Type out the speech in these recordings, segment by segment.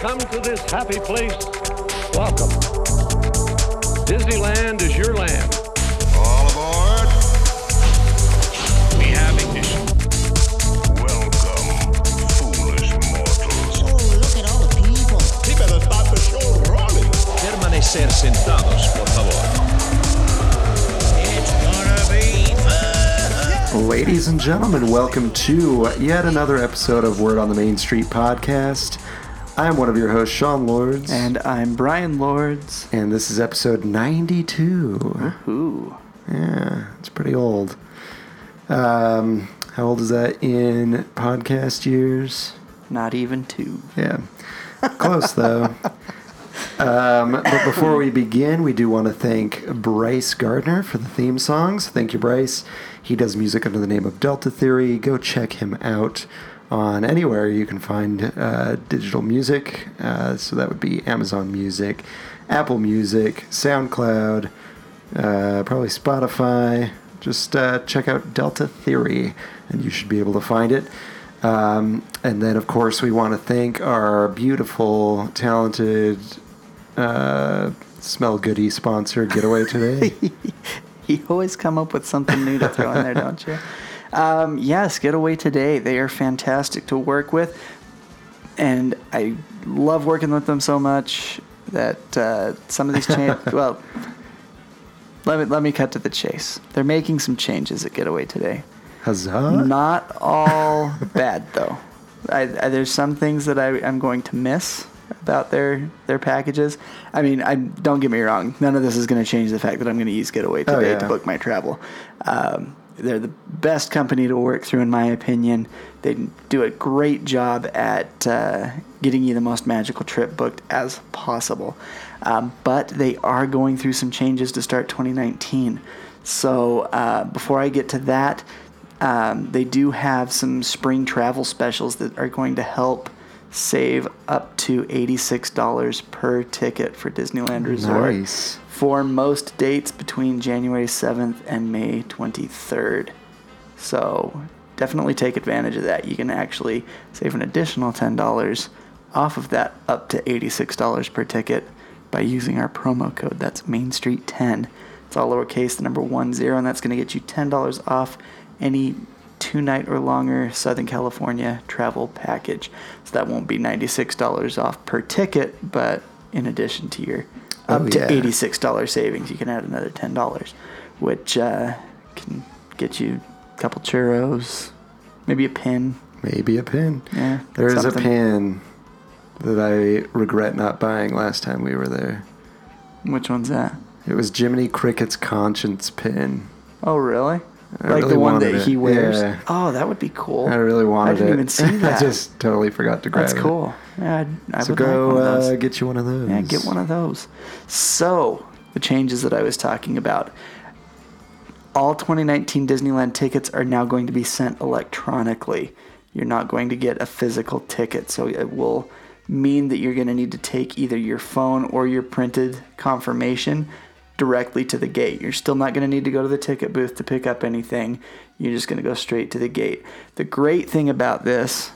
come to this happy place, welcome. Disneyland is your land. All aboard. We have ignition. Welcome, foolish mortals. Oh, look at all the people. He better start the show rolling. Permanecer sentados, por favor. It's gonna be fun. Ladies and gentlemen, welcome to yet another episode of Word on the Main Street podcast. I'm one of your hosts, Sean Lords, And I'm Bryan Lords. and this is episode 92. Ooh. Yeah, it's pretty old. Um, how old is that in podcast years? Not even two. Yeah, close though. Um, but before we begin, we do want to thank Bryce Gardner for the theme songs. Thank you, Bryce. He does music under the name of Delta Theory. Go check him out on anywhere you can find uh, digital music. Uh, so that would be Amazon Music, Apple Music, SoundCloud, uh, probably Spotify. Just uh, check out Delta Theory, and you should be able to find it. Um, and then, of course, we want to thank our beautiful, talented, uh, smell goody sponsor, Getaway Today. You always come up with something new to throw in there, don't you? Um, yes, Getaway Today. They are fantastic to work with. And I love working with them so much that uh, some of these changes, well, let me, let me cut to the chase. They're making some changes at Getaway Today. Huzzah! Not all bad though. I, I, there's some things that I, I'm going to miss about their their packages. I mean, I don't get me wrong. None of this is going to change the fact that I'm going to use Getaway Oh, today yeah. to book my travel. Um, they're the best company to work through, in my opinion. They do a great job at uh, getting you the most magical trip booked as possible. Um, but they are going through some changes to start 2019. So uh, before I get to that, um, they do have some spring travel specials that are going to help save up to $86 per ticket for Disneyland Resort Nice. for most dates between January 7th and May 23rd. So definitely take advantage of that. You can actually save an additional $10 off of that up to $86 per ticket by using our promo code. That's Main Street 10. It's all lowercase, the number one zero, and that's going to get you $10 off any two night or longer Southern California travel package. So that won't be $96 off per ticket, but in addition to your up Oh, to $86 savings, you can add another $10, which uh, can get you a couple churros, maybe a pin. Maybe a pin. Yeah, There is a pin that I regret not buying last time we were there. Which one's that? It was Jiminy Cricket's conscience pin. Oh, really? I like really the one that it. he wears? Yeah. Oh, that would be cool. I really wanted it. I didn't it. even see that. I just totally forgot to grab That's it. That's cool. Yeah, I'd, I So would go like one of those. uh, get you one of those. Yeah, get one of those. So, the changes that I was talking about. All 2019 Disneyland tickets are now going to be sent electronically. You're not going to get a physical ticket, so it will mean that you're going to need to take either your phone or your printed confirmation directly to the gate. You're still not going to need to go to the ticket booth to pick up anything. You're just going to go straight to the gate. The great thing about this,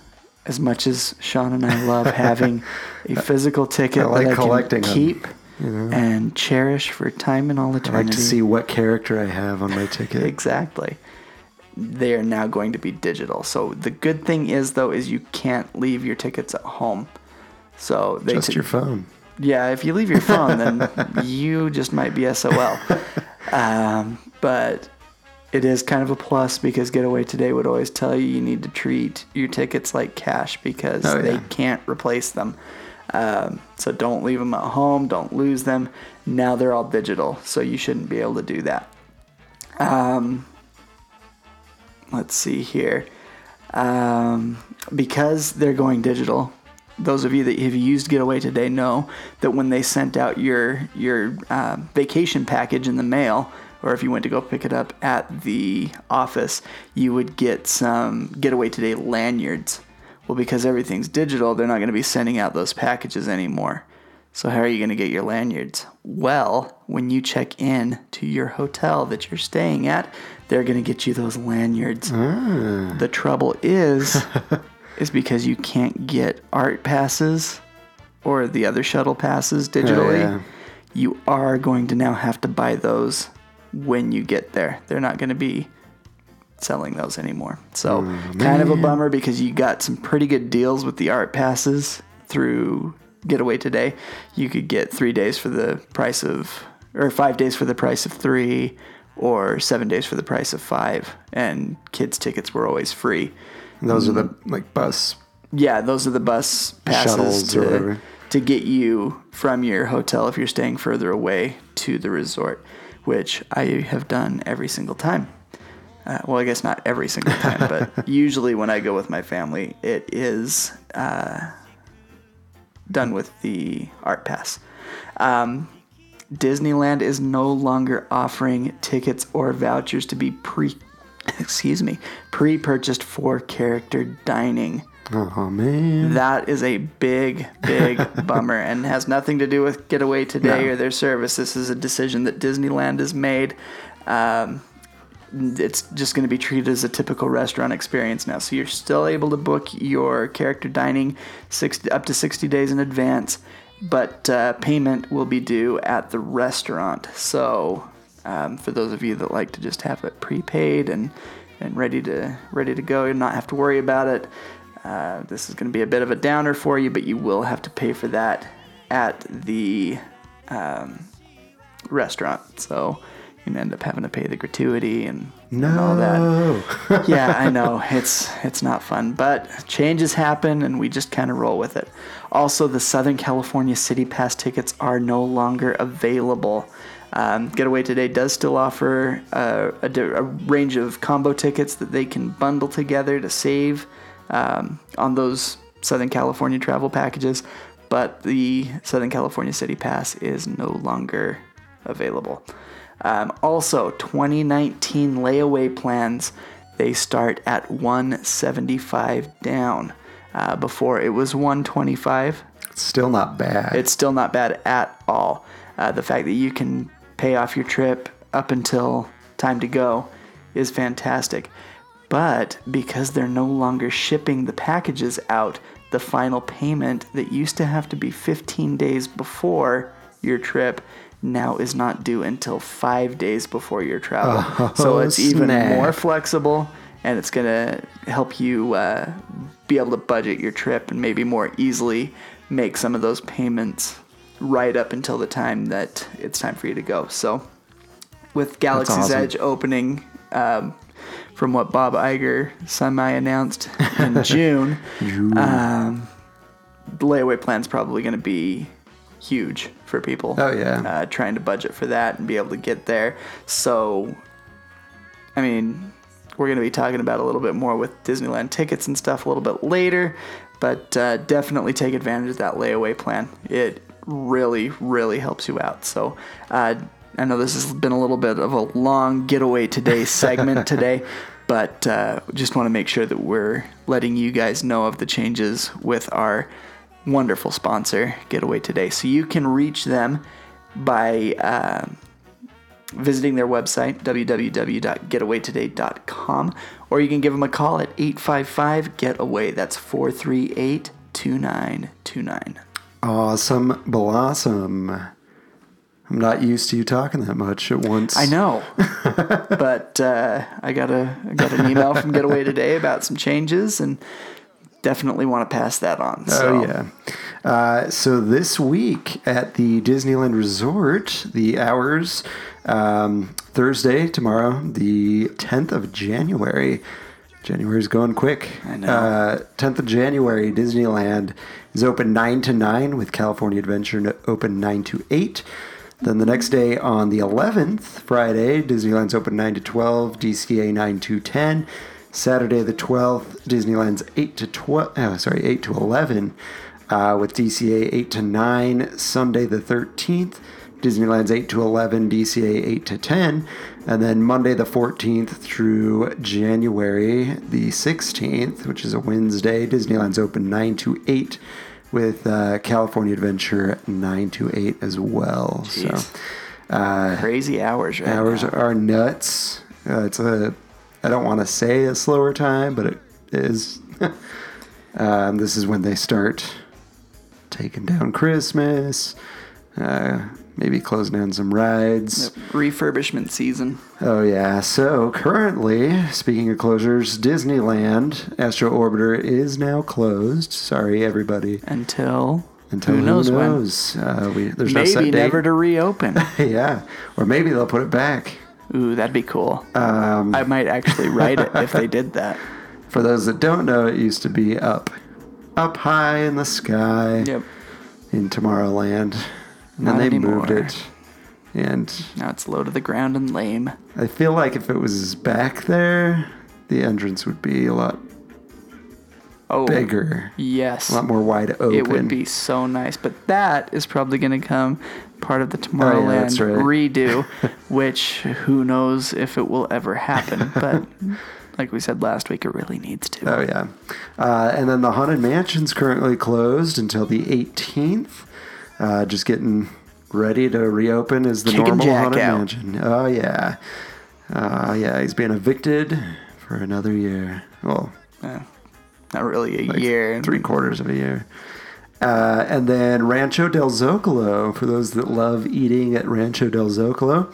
as much as Sean and I love having a physical ticket I like that I collecting can keep you know? and cherish for time and all I eternity. like to see what character I have on my ticket. Exactly. They are now going to be digital. So the good thing is though is you can't leave your tickets at home. So they Just t- your phone. Yeah, if you leave your phone, then you just might be SOL. Um, but it is kind of a plus because Getaway Today would always tell you you need to treat your tickets like cash because Oh, they can't replace them. Um, so don't leave them at home, don't lose them. Now they're all digital, so you shouldn't be able to do that. Um, let's see here. Um, because they're going digital, those of you that have used Getaway today know that when they sent out your your uh, vacation package in the mail, or if you went to go pick it up at the office, you would get some Getaway Today lanyards. Well, because everything's digital, they're not going to be sending out those packages anymore. So how are you going to get your lanyards? Well, when you check in to your hotel that you're staying at, they're going to get you those lanyards. Ah. The trouble is is because you can't get art passes or the other shuttle passes digitally, oh, yeah. you are going to now have to buy those when you get there. They're not going to be selling those anymore. So, hmm, kind of a bummer because you got some pretty good deals with the art passes through Getaway Today. You could get three days for the price of, or five days for the price of three, or seven days for the price of five. And kids' tickets were always free. Those are the Mm. like bus. Yeah, those are the bus passes Shuttles or to, whatever. to get you from your hotel if you're staying further away to the resort, which I have done every single time. Uh, well, I guess not every single time, but usually when I go with my family, it is uh, done with the Art Pass. Um, Disneyland is no longer offering tickets or vouchers to be pre, excuse me, pre-purchased for character dining. Oh man. That is a big, big bummer and has nothing to do with Getaway Today No. or their service. This is a decision that Disneyland has made. Um, it's just going to be treated as a typical restaurant experience now. So you're still able to book your character dining six, up to 60 days in advance, but uh, payment will be due at the restaurant. So um, for those of you that like to just have it prepaid and and ready to ready to go and not have to worry about it, uh, this is going to be a bit of a downer for you, but you will have to pay for that at the um, restaurant. So you end up having to pay the gratuity and, and all that. No. yeah, I know it's it's not fun, but changes happen, and we just kind of roll with it. Also, the Southern California City Pass tickets are no longer available. Um, Getaway Today does still offer uh, a, a range of combo tickets that they can bundle together to save um, on those Southern California travel packages, but the Southern California City Pass is no longer available. Um, also, 2019 layaway plans they start at 175 down. Uh, before it was 125. It's still not bad. It's still not bad at all. Uh, the fact that you can pay off your trip up until time to go is fantastic. But because they're no longer shipping the packages out, the final payment that used to have to be 15 days before your trip now is not due until five days before your travel. so Oh, it's even more flexible and it's going to help you uh, be able to budget your trip and maybe more easily make some of those payments right up until the time that it's time for you to go. So, with Galaxy's awesome. Edge opening, um, from what Bob Iger semi announced in June, um, the layaway plan is probably going to be huge for people. Oh, yeah. uh, trying to budget for that and be able to get there. So, I mean, we're going to be talking about a little bit more with Disneyland tickets and stuff a little bit later, but uh, definitely take advantage of that layaway plan. It really, really helps you out. So, uh, I know this has been a little bit of a long getaway today segment today, but uh, just want to make sure that we're letting you guys know of the changes with our wonderful sponsor, Getaway Today. So you can reach them by. Uh, visiting their website, www.getawaytoday.com, or you can give them a call at 855 Getaway. That's 438 2929. Awesome blossom. I'm not used to you talking that much at once. I know, but uh, I got a I got an email from Getaway today about some changes, and definitely want to pass that on. So. Oh yeah. Uh, so this week at the Disneyland Resort, the hours um, Thursday tomorrow, the 10th of January. January's going quick. I know. Uh, 10th of January, Disneyland is open 9 to 9 with California Adventure open 9 to 8. Then the next day on the 11th, Friday, Disneyland's open 9 to 12, DCA 9 to 10. Saturday the 12th, Disneyland's 8 to 12, oh, sorry, 8 to 11 uh, with DCA 8 to 9. Sunday the 13th, Disneyland's 8 to 11, DCA 8 to 10. And then Monday the 14th through January the 16th, which is a Wednesday, Disneyland's open 9 to 8 with uh, California Adventure 9 to 8 as well. Jeez. So uh, Crazy hours, right? hours now. are nuts. Uh, it's a, I don't want to say a slower time, but it is. um, this is when they start taking down Christmas, uh, maybe closing down some rides. Refurbishment season. Oh yeah. So currently, speaking of closures, Disneyland Astro Orbiter is now closed. Sorry, everybody. Until Until who knows, when. knows? Uh, we, there's no set Maybe date. never to reopen. yeah, or maybe they'll put it back. Ooh, that'd be cool. Um, I might actually write it if they did that. For those that don't know, it used to be up, up high in the sky Yep. in Tomorrowland, and Not they anymore. moved it. And Now it's low to the ground and lame. I feel like if it was back there, the entrance would be a lot Oh, bigger, Yes. a lot more wide open. It would be so nice, but that is probably going to come part of the Tomorrowland Oh, that's right. redo, which who knows if it will ever happen. But like we said last week, it really needs to. Oh yeah, uh, and then the Haunted Mansion's currently closed until the 18th. Uh, just getting ready to reopen as the Kicking normal Jack Haunted out. Mansion. Oh yeah, uh, yeah. He's being evicted for another year. Well, Eh, not really a like year. three quarters of a year. Uh, and then Rancho del Zocalo, for those that love eating at Rancho del Zocalo,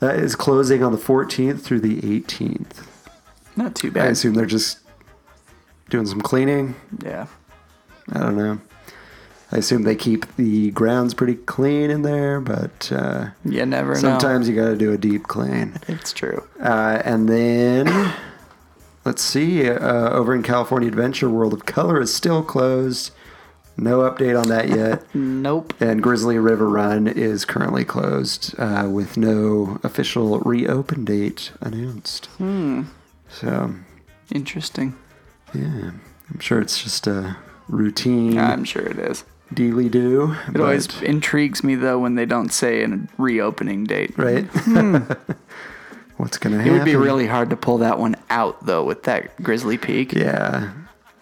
that is closing on the 14th through the 18th. Not too bad. I assume they're just doing some cleaning. Yeah. I don't know. I assume they keep the grounds pretty clean in there, but uh, You never know. sometimes you got to do a deep clean. It's true. Uh, and then, let's see, uh, over in California Adventure, World of Color is still closed. No update on that yet. Nope. and Grizzly River Run is currently closed uh, with no official reopen date announced. Hmm. So, Interesting. yeah, I'm sure it's just a routine I'm sure it is. Dealy do. It always intrigues me though when they don't say a reopening date. right. Hmm. What's gonna happen? It would be really hard to pull that one out though with that Grizzly Peak. Yeah,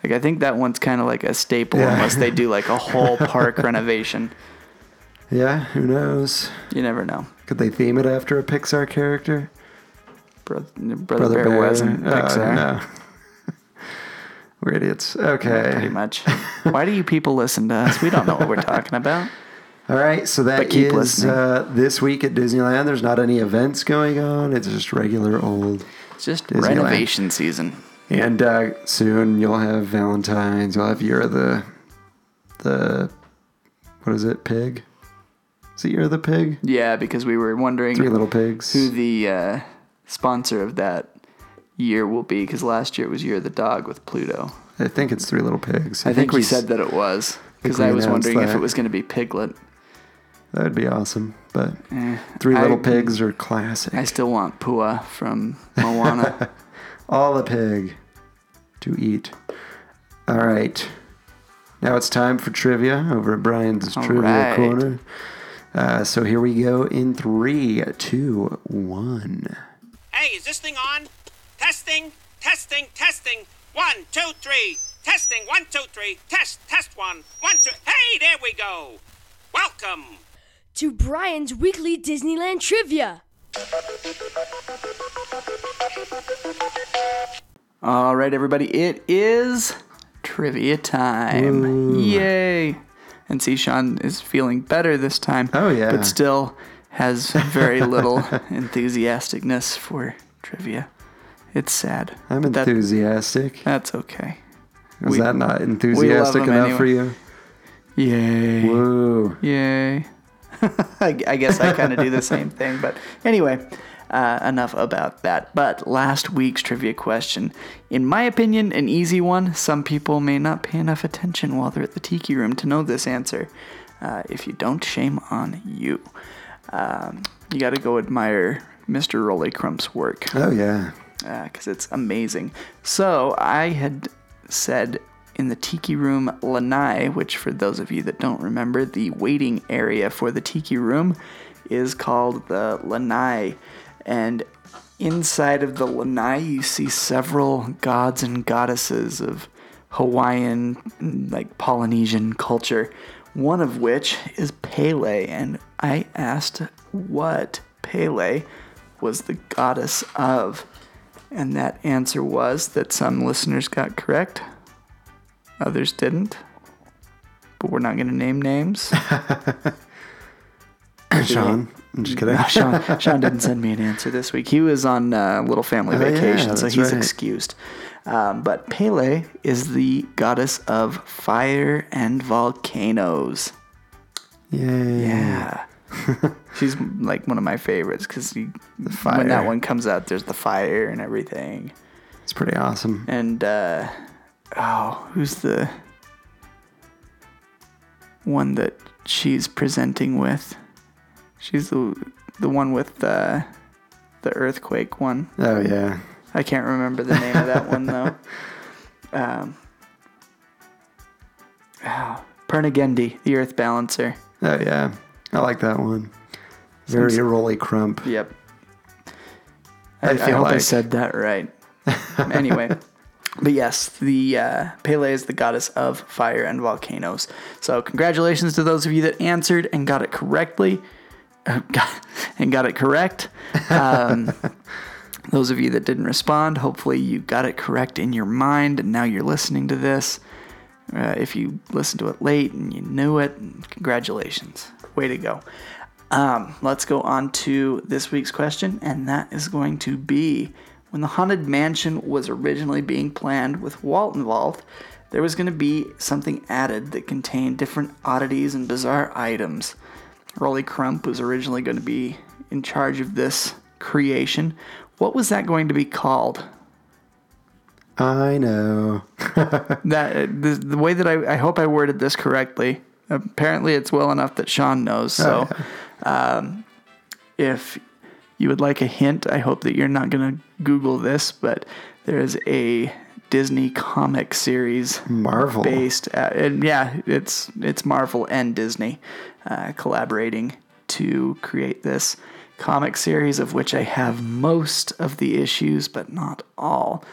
Like I think that one's kind of like a staple Yeah. unless they do like a whole park renovation. yeah. Who knows? You never know. Could they theme it after a Pixar character? Brother, Brother, Bear, wasn't Oh, Pixar. no. We're idiots. Okay. Pretty much. Why do you people listen to us? We don't know what we're talking about. All right, so that is uh, this week at Disneyland. There's not any events going on. It's just regular old. It's just Disneyland. renovation season. And uh, soon you'll have Valentine's. You'll have Year of the the what is it? Pig. Is it Year of the Pig? Yeah, because we were wondering Three Little Pigs. who the uh, sponsor of that year will be because last year it was Year of the Dog with Pluto. I think it's Three Little Pigs. I think we we said that it was because I was announced wondering if it was going to be Piglet. that would be awesome. But Eh, Three I- Little Pigs are classic. I still want Pua from Moana. All the pig to eat. All right. Now it's time for trivia over at Bryan's All Trivia right. Corner. Uh, so here we go in three, two, one. Hey, is this thing on? Testing, testing, testing. One, two, three. Testing, one, two, three. Test, test one. One, two. Hey, there we go. Welcome. to Bryan's weekly Disneyland trivia. All right, everybody, it is trivia time. Yay! And see, Sean is feeling better this time. Oh, yeah. But still has very little enthusiasticness for trivia. It's sad. I'm But that- enthusiastic. that's okay. Was we- that not enthusiastic enough for you? Yay. Woo. Yay. I, I guess I kind of do the same thing. But anyway, uh, enough about that. But last week's trivia question, in my opinion, an easy one. Some people may not pay enough attention while they're at the tiki room to know this answer. Uh, if you don't, shame on you. Um, you got to go admire Mr. Rolly Crump's work Oh, yeah. Uh, because it's amazing. So I had said in the tiki room lanai, which for those of you that don't remember, the waiting area for the tiki room is called the lanai, and inside of the lanai you see several gods and goddesses of Hawaiian, like Polynesian culture. One of which is Pele, and I asked what Pele was the goddess of. And that answer was that some listeners got correct, others didn't. but we're not going to name names. Sean, I'm just kidding. No, Sean, Sean didn't send me an answer this week. He was on uh, little family Oh, yeah, vacation, so he's right. excused. Um, but Pele is the goddess of fire and volcanoes. Yay. Yeah. She's like one of my favorites because when that one comes out, there's the fire and everything. It's pretty awesome. And uh, oh, who's the one that she's presenting with? She's the the one with the the earthquake one. Oh yeah. I can't remember the name of that one though. Um, oh, Pernigendi, the Earth Balancer. Oh yeah. I like that one. Very Seems- rolly crump. Yep. I, I I feel hope I said that right. anyway, but yes, the uh, Pele is the goddess of fire and volcanoes. So congratulations to those of you that answered and got it correctly, uh, got, and got it correct. Um, those of you that didn't respond, hopefully you got it correct in your mind, and now you're listening to this. Uh, if you listened to it late and you knew it, congratulations. Way to go. Um, let's go on to this week's question, and that is going to be when the Haunted Mansion was originally being planned with Walt involved, there was going to be something added that contained different oddities and bizarre items. Rolly Crump was originally going to be in charge of this creation. What was that going to be called? I know. that the, the way that I, I hope I worded this correctly. Apparently, it's well enough that Sean knows. So, um, if you would like a hint, I hope that you're not going to Google this, but there is a Disney comic series Marvel. based, at, and yeah, it's it's Marvel and Disney uh, collaborating to create this comic series, of which I have most of the issues, but not all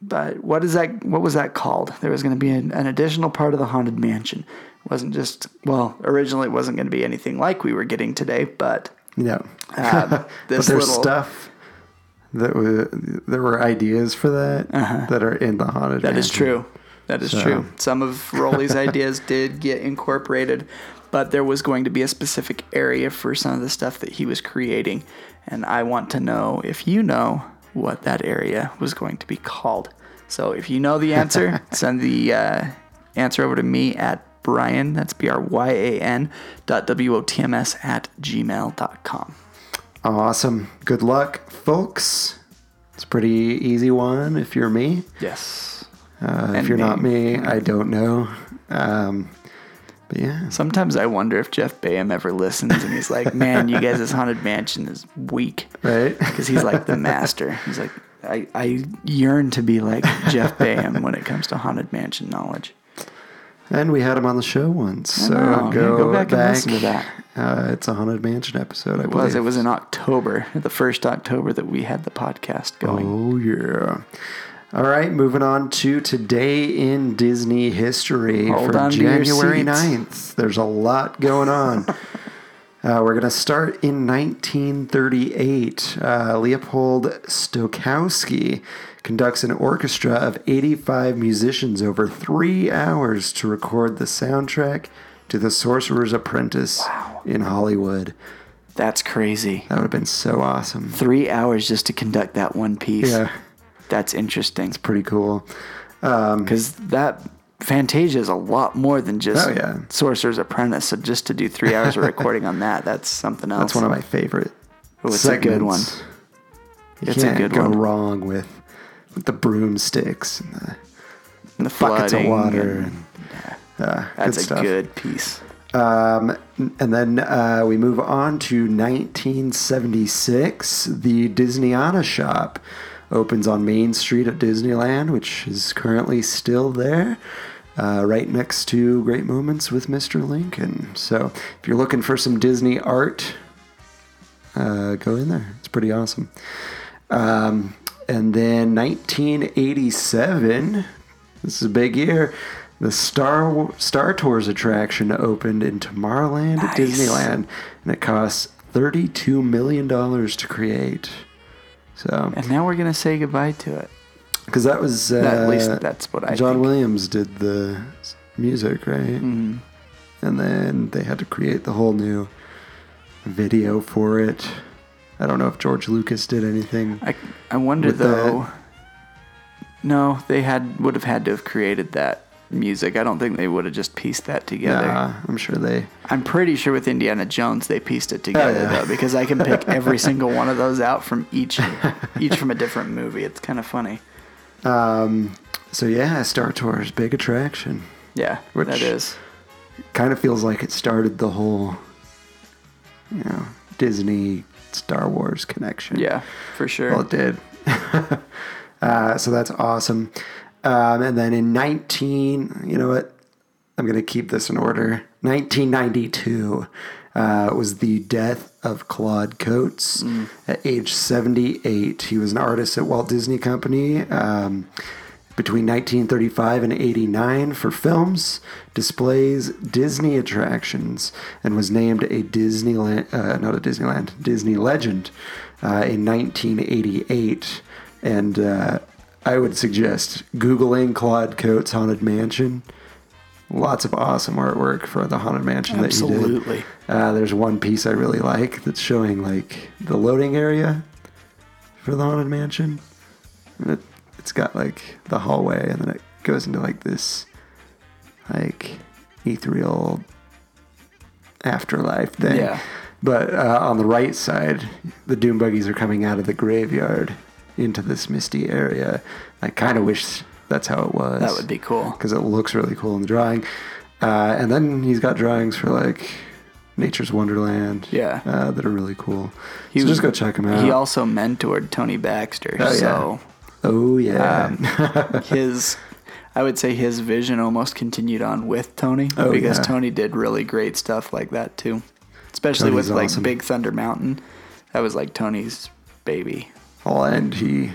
but what is that what was that called there was going to be an, an additional part of the haunted mansion it wasn't just well originally it wasn't going to be anything like we were getting today but No. uh, but there's little stuff that was, there were ideas for that that are in the haunted. Uh-huh. that is true that is So- true some of rolly's ideas did get incorporated but there was going to be a specific area for some of the stuff that he was creating and i want to know if you know what that area was going to be called so if you know the answer send the uh, answer over to me at bryan that's b-r-y-a-n dot w-o-t-m-s at gmail.com Awesome. Good luck, folks. It's a pretty easy one if you're me. yes Uh, if you're not me. me, I don't know. Um, but yeah, Sometimes I wonder if Jeff Baham ever listens and he's like, man, you guys' this Haunted Mansion is weak. right. Because he's like the master. He's like, I, I yearn to be like Jeff Baham when it comes to Haunted Mansion knowledge. and we had him on the show once, so go, go back back. and listen to that. Uh, it's a haunted mansion episode. I It believe. was. It was in October, the first October that we had the podcast going. Oh yeah. All right, moving on to today in Disney history Hold for on to your January seats. 9th. There's a lot going on. uh, we're going to start in 1938. Uh, Leopold Stokowski conducts an orchestra of 85 musicians over three hours to record the soundtrack to The Sorcerer's Apprentice in Hollywood. That's crazy. That would have been so awesome. Three hours just to conduct that one piece. Yeah, That's interesting. It's pretty cool. Because that Fantasia is a lot more than just Oh, yeah. Sorcerer's Apprentice. So just to do three hours of recording on that, that's something else. That's one of my favorite. Oh, it's a good one. segments. You It's a can't good go one. wrong with with the broomsticks and the And the buckets of water. and- And, uh, That's good a stuff. good piece. Um, and then uh, we move on to 1976. The Disneyana shop opens on Main Street at Disneyland, which is currently still there, uh, right next to Great Moments with Mr. Lincoln. So if you're looking for some Disney art, uh, go in there. It's pretty awesome. Um, and then 1987. This is a big year. The Star Star Tours attraction opened in Tomorrowland at Disneyland, and it costs thirty-two million dollars to create. So, And now we're gonna say goodbye to it. because that was uh, At least that's what I John think. Williams did the music, right? Mm-hmm. And then they had to create the whole new video for it. I don't know if George Lucas did anything. I I wonder though. that- No, they had would have had to have created that music. I don't think they would have just pieced that together. Nah, I'm sure they. I'm pretty sure with Indiana Jones they pieced it together yeah. though, because I can pick every single one of those out from each each from a different movie. It's kind of funny. Um, so yeah, Star Tours, big attraction. Yeah, Which- that is. Kind of feels like it started the whole, you know, Disney Star Wars connection. Yeah, for sure. Well, it did. uh, so that's awesome. Um, and then in 19, you know what? I'm going to keep this in order. 1992 uh, was the death of Claude Coats at age 78. He was an artist at Walt Disney Company. Um, between 1935 and 89 for films, displays, Disney attractions, and was named a Disneyland, uh, not a Disneyland, Disney legend uh, in 1988. And uh, I would suggest Googling Claude Coats Haunted Mansion. Lots of awesome artwork for the Haunted Mansion that he Absolutely. did. Uh, there's one piece I really like that's showing like the loading area for the Haunted Mansion. And it, it's got like the hallway, and then it goes into like this like ethereal afterlife thing. Yeah. But uh, on the right side, the doom buggies are coming out of the graveyard into this misty area. I kind of wish that's how it was. That would be cool. because it looks really cool in the drawing. Uh, and then he's got drawings for like Nature's Wonderland. Yeah. uh, that are really cool. He so was- just go check him out. He also mentored Tony Baxter, Oh, yeah. so oh yeah, Um, his I would say his vision almost continued on with Tony Oh, because yeah. Tony did really great stuff like that too. Especially Tony's with like awesome. Big Thunder Mountain. That was like Tony's baby. And he,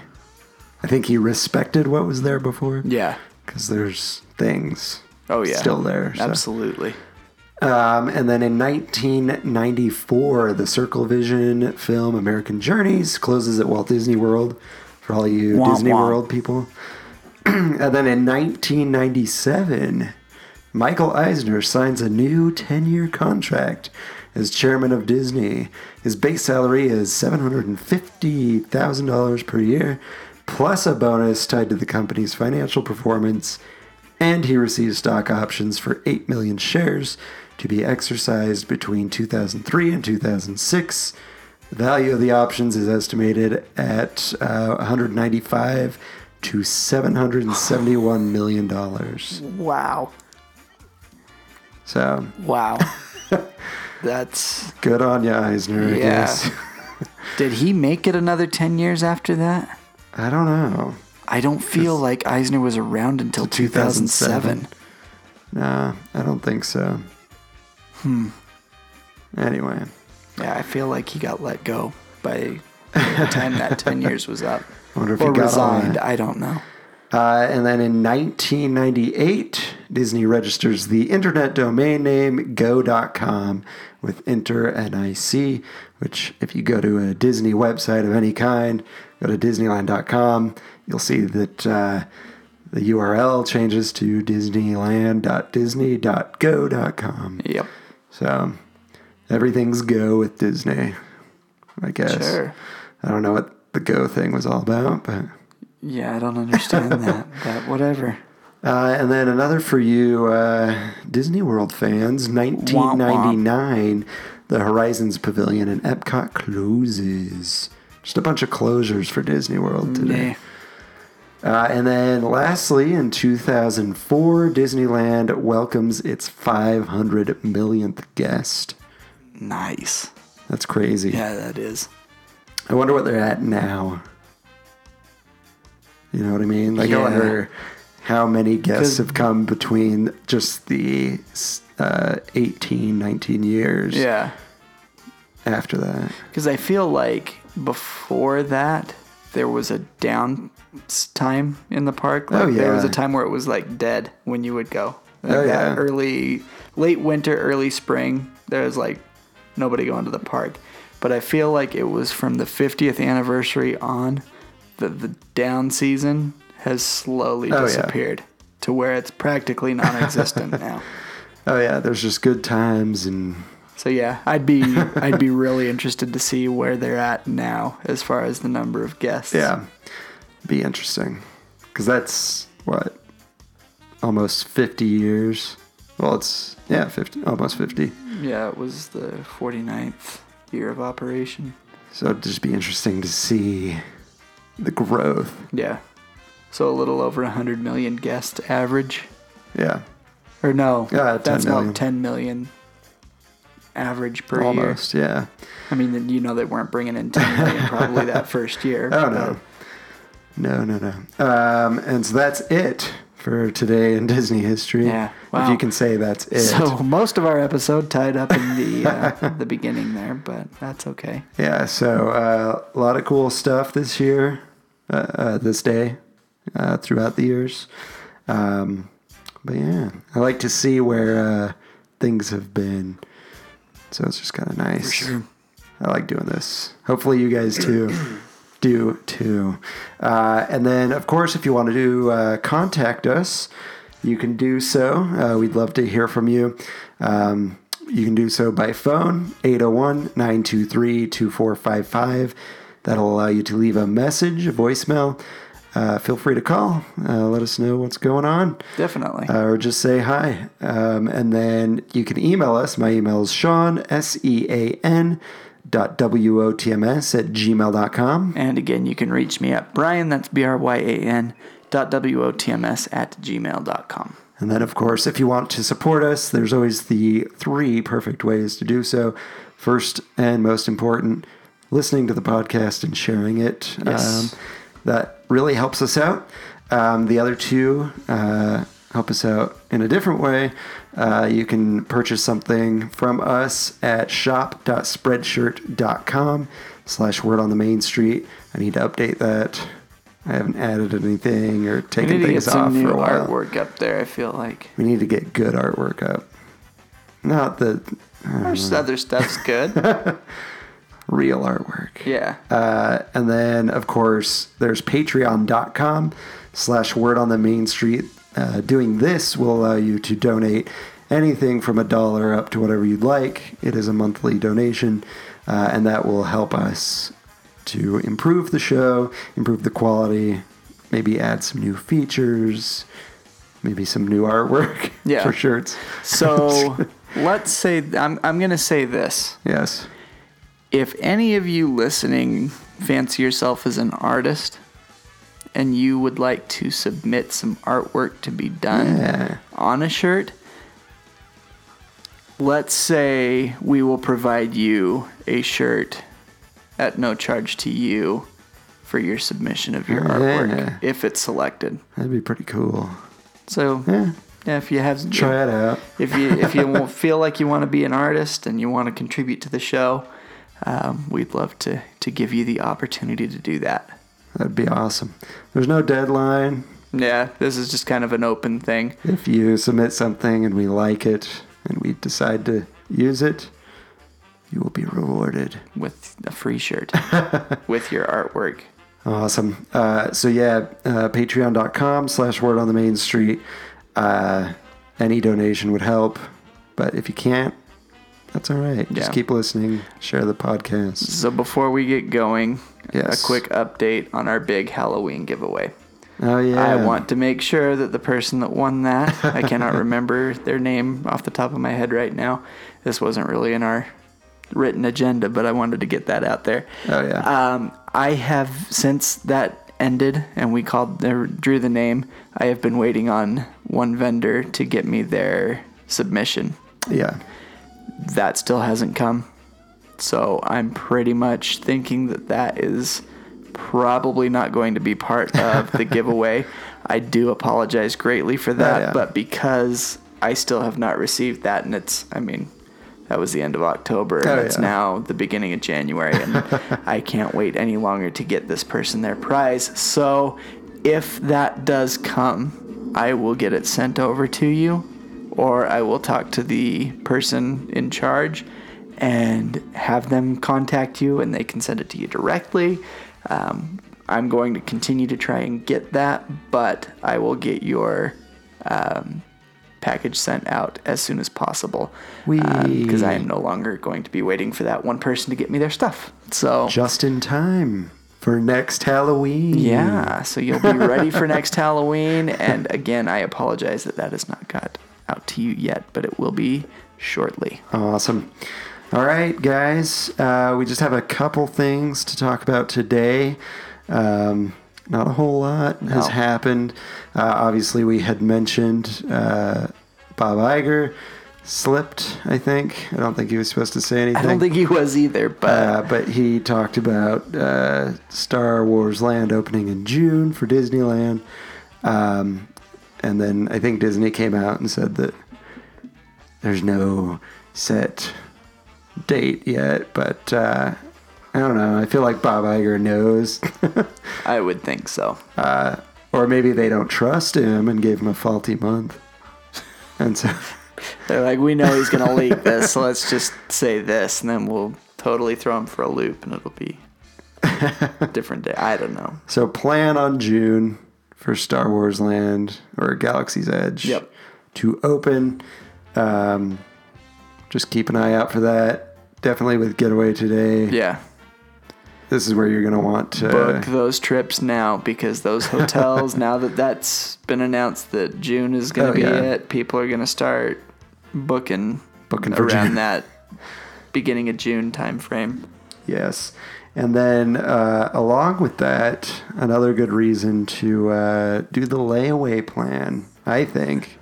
I think he respected what was there before. Yeah. because there's things. Oh yeah. still there. so. Absolutely. Um, and then in 1994, the Circle Vision film American Journeys closes at Walt Disney World for all you Womp Disney womp. World people. and then in 1997, Michael Eisner signs a new 10 year contract as chairman of Disney. His base salary is $750,000 per year, plus a bonus tied to the company's financial performance and he receives stock options for 8 million shares to be exercised between 2003 and 2006. The value of the options is estimated at uh, 195 to 771 million dollars. Wow. So Wow. That's good on you, Eisner. I guess. Did he make it another 10 years after that? I don't know. I don't feel like Eisner was around until 2007. 2007. Nah, I don't think so. Hmm. Anyway, Yeah, I feel like he got let go by the time that 10 years was up. wonder if or he got on resigned. it. I don't know. Uh, and then in 1998, Disney registers the internet domain name go.com with InterNIC, which, if you go to a Disney website of any kind, go to Disneyland.com, you'll see that uh, the URL changes to Disneyland.disney.go.com. Yep. So everything's go with Disney, I guess. Sure. I don't know what the go thing was all about, but. Yeah, I don't understand that, but whatever. Uh, and then another for you uh, Disney World fans 1999, the Horizons Pavilion in Epcot closes. Just a bunch of closures for Disney World today. Yeah. Uh, and then lastly, in 2004, Disneyland welcomes its 500 millionth guest. Nice. That's crazy. Yeah, that is. I wonder what they're at now. You know what I mean? Like, Yeah. I wonder how many guests have come between just the uh, 18, 19 years Yeah. after that. Because I feel like before that, there was a down time in the park. Like Oh, There was a time where it was like dead when you would go. Like Oh, yeah. Early, late winter, early spring, there was like nobody going to the park. But I feel like it was from the 50th anniversary on that the down season has slowly Oh, yeah. disappeared. to where it's practically non-existent now. Oh yeah, there's just good times and So yeah, I'd be I'd be really interested to see where they're at now as far as the number of guests. yeah, be interesting because that's what almost 50 years. Well, it's yeah, 50, almost 50. Yeah, it was the 49th year of operation. So it'd just be interesting to see the growth. Yeah. So a little over 100 million guest average. Yeah, Or no, Yeah, 10 that's million. about 10 million average per year. almost. Yeah. I mean, you know they weren't bringing in 10 million probably that first year. Oh no, no, no, no. Um, and so that's it for today in Disney history. Yeah, If you can say that's it. So most of our episode tied up in the uh, the beginning there, but that's okay. Yeah, so uh, a lot of cool stuff this year, uh, uh, this day, uh, throughout the years. Um, but yeah, I like to see where uh, things have been. So it's just kind of nice. I like doing this. Hopefully, you guys too do too. Uh, and then, of course, if you want to uh, contact us, you can do so. Uh, we'd love to hear from you. Um, you can do so by phone, 801 923 2455. That'll allow you to leave a message, a voicemail. Uh, feel free to call. Uh, let us know what's going on Definitely. uh, or just say hi. Um, and then you can email us. My email is Sean, S E A N, dot W-O-T-M-S at gmail.com. and again, you can reach me at Bryan, that's B R Y A N, dot W O T M S at gmail.com. And then, of course, if you want to support us, there's always the three perfect ways to do so. First and most important, listening to the podcast and sharing it. Yes. Um, that really helps us out. Um, the other two uh, help us out in a different way. Uh, you can purchase something from us at shop.spreadshirt.com slash word on the main street. I need to update that. I haven't added anything or taken things off for a while. artwork up there, I feel like. We need to get good artwork up. Not the Our other stuff's good. real artwork. yeah. Uh, and then, of course, there's patreon.com slash word on the main street. Uh, doing this will allow you to donate anything from a dollar up to whatever you'd like. It is a monthly donation, uh, and that will help us to improve the show, improve the quality, maybe add some new features, maybe some new artwork Yeah. for shirts. So let's say, I'm, I'm going to say this. Yes. if any of you listening fancy yourself as an artist and you would like to submit some artwork to be done Yeah. on a shirt, let's say we will provide you a shirt at no charge to you for your submission of your Oh, artwork if it's selected. That'd be pretty cool. So Yeah. yeah, if you have Try it out. if you if you won't feel like you want to be an artist and you want to contribute to the show, um, we'd love to to give you the opportunity to do that. That'd be awesome. There's no deadline. Yeah, this is just kind of an open thing. If you submit something and we like it and we decide to use it, you will be rewarded. with a free shirt with your artwork. Awesome. Uh, so yeah, uh, patreon.com slash word on the main street. Uh, any donation would help, but if you can't, that's all right. Just Yeah. keep listening, share the podcast. So before we get going, Yes. a quick update on our big Halloween giveaway. Oh yeah. I want to make sure that the person that won that, I cannot remember their name off the top of my head right now. This wasn't really in our written agenda, but I wanted to get that out there. Oh yeah. Um, I have since that ended and we called or drew the name. I have been waiting on one vendor to get me their submission. yeah. That still hasn't come, so I'm pretty much thinking that that is probably not going to be part of the giveaway. I do apologize greatly for that, yeah. but because I still have not received that, and it's, I mean, that was the end of October, and Oh, it's yeah. now the beginning of January, and I can't wait any longer to get this person their prize. So, if that does come, I will get it sent over to you, or I will talk to the person in charge and have them contact you, and they can send it to you directly. Um, I'm going to continue to try and get that, but I will get your um, package sent out as soon as possible. Because I am no longer going to be waiting for that one person to get me their stuff. So Just in time for next Halloween. yeah, so you'll be ready for next Halloween. And again, I apologize that that has not got out to you yet, but it will be shortly. Awesome. All right, guys. Uh, we just have a couple things to talk about today. Um, not a whole lot has happened. Uh, obviously, we had mentioned uh, Bob Iger slipped, I think. I don't think he was supposed to say anything. I don't think he was either, but Uh, but he talked about uh, Star Wars Land opening in June for Disneyland. Um, and then I think Disney came out and said that there's no set date yet. But uh, I don't know. I feel like Bob Iger knows. I would think so. or maybe they don't trust him and gave him a faulty month. And so. They're like, we know he's gonna leak this, so let's just say this, and then we'll totally throw him for a loop, and it'll be a different day. I don't know. So plan on June for Star Wars Land or Galaxy's Edge Yep. to open. Um, just keep an eye out for that. Definitely with Getaway today. Yeah, This is where you're gonna want to. book those trips now because those hotels. now that that's been announced that June is gonna Oh, be yeah. it, people are gonna start booking Booking around that beginning of June time frame. Yes. And then, uh, along with that, another good reason to uh, do the layaway plan, I think,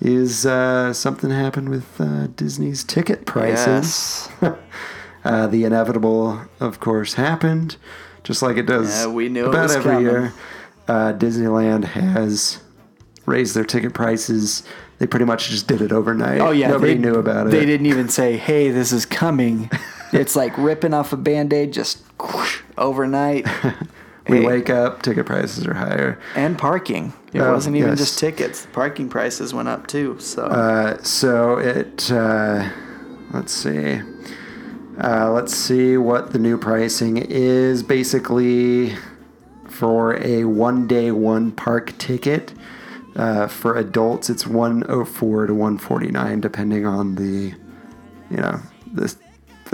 is uh, something happened with uh, Disney's ticket prices. Yes. Uh, the inevitable, of course, happened, just like it does Yeah, we knew about every coming. year. Uh, Disneyland has raised their ticket prices. They pretty much just did it overnight. Oh yeah, nobody they, knew about it. They didn't even say, "Hey, this is coming." it's like ripping off a band-aid just whoosh, overnight. We Hey. wake up, ticket prices are higher. and parking. It Oh, wasn't even yes. just tickets. Parking prices went up too. So Uh, so it, uh, let's see. Uh, let's see what the new pricing is. Basically, for a one day, one park ticket, uh, for adults, it's 104 to 149, depending on the, you know, the,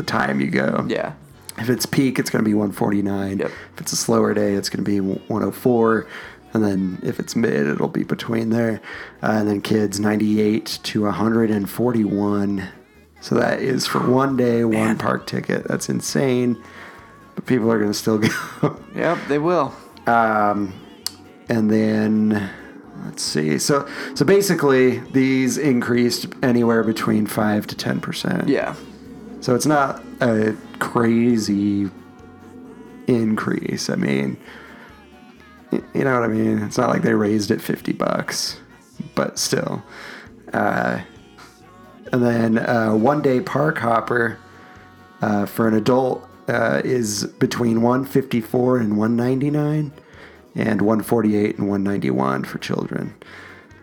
the time you go. yeah, If it's peak, it's going to be 149. Yep. If it's a slower day, it's going to be 104. And then if it's mid, it'll be between there. Uh, and then kids, 98 to 141. So that is for one day, one park ticket. That's insane. But people are going to still go. yep, they will. Um, and then let's see. So so basically, these increased anywhere between five to ten percent. Yeah, So it's not a crazy increase. I mean, you know what I mean? It's not like they raised it 50 bucks, but still. Uh, and then uh, one day park hopper uh, for an adult uh, is between 154 and 199 and 148 and 191 for children.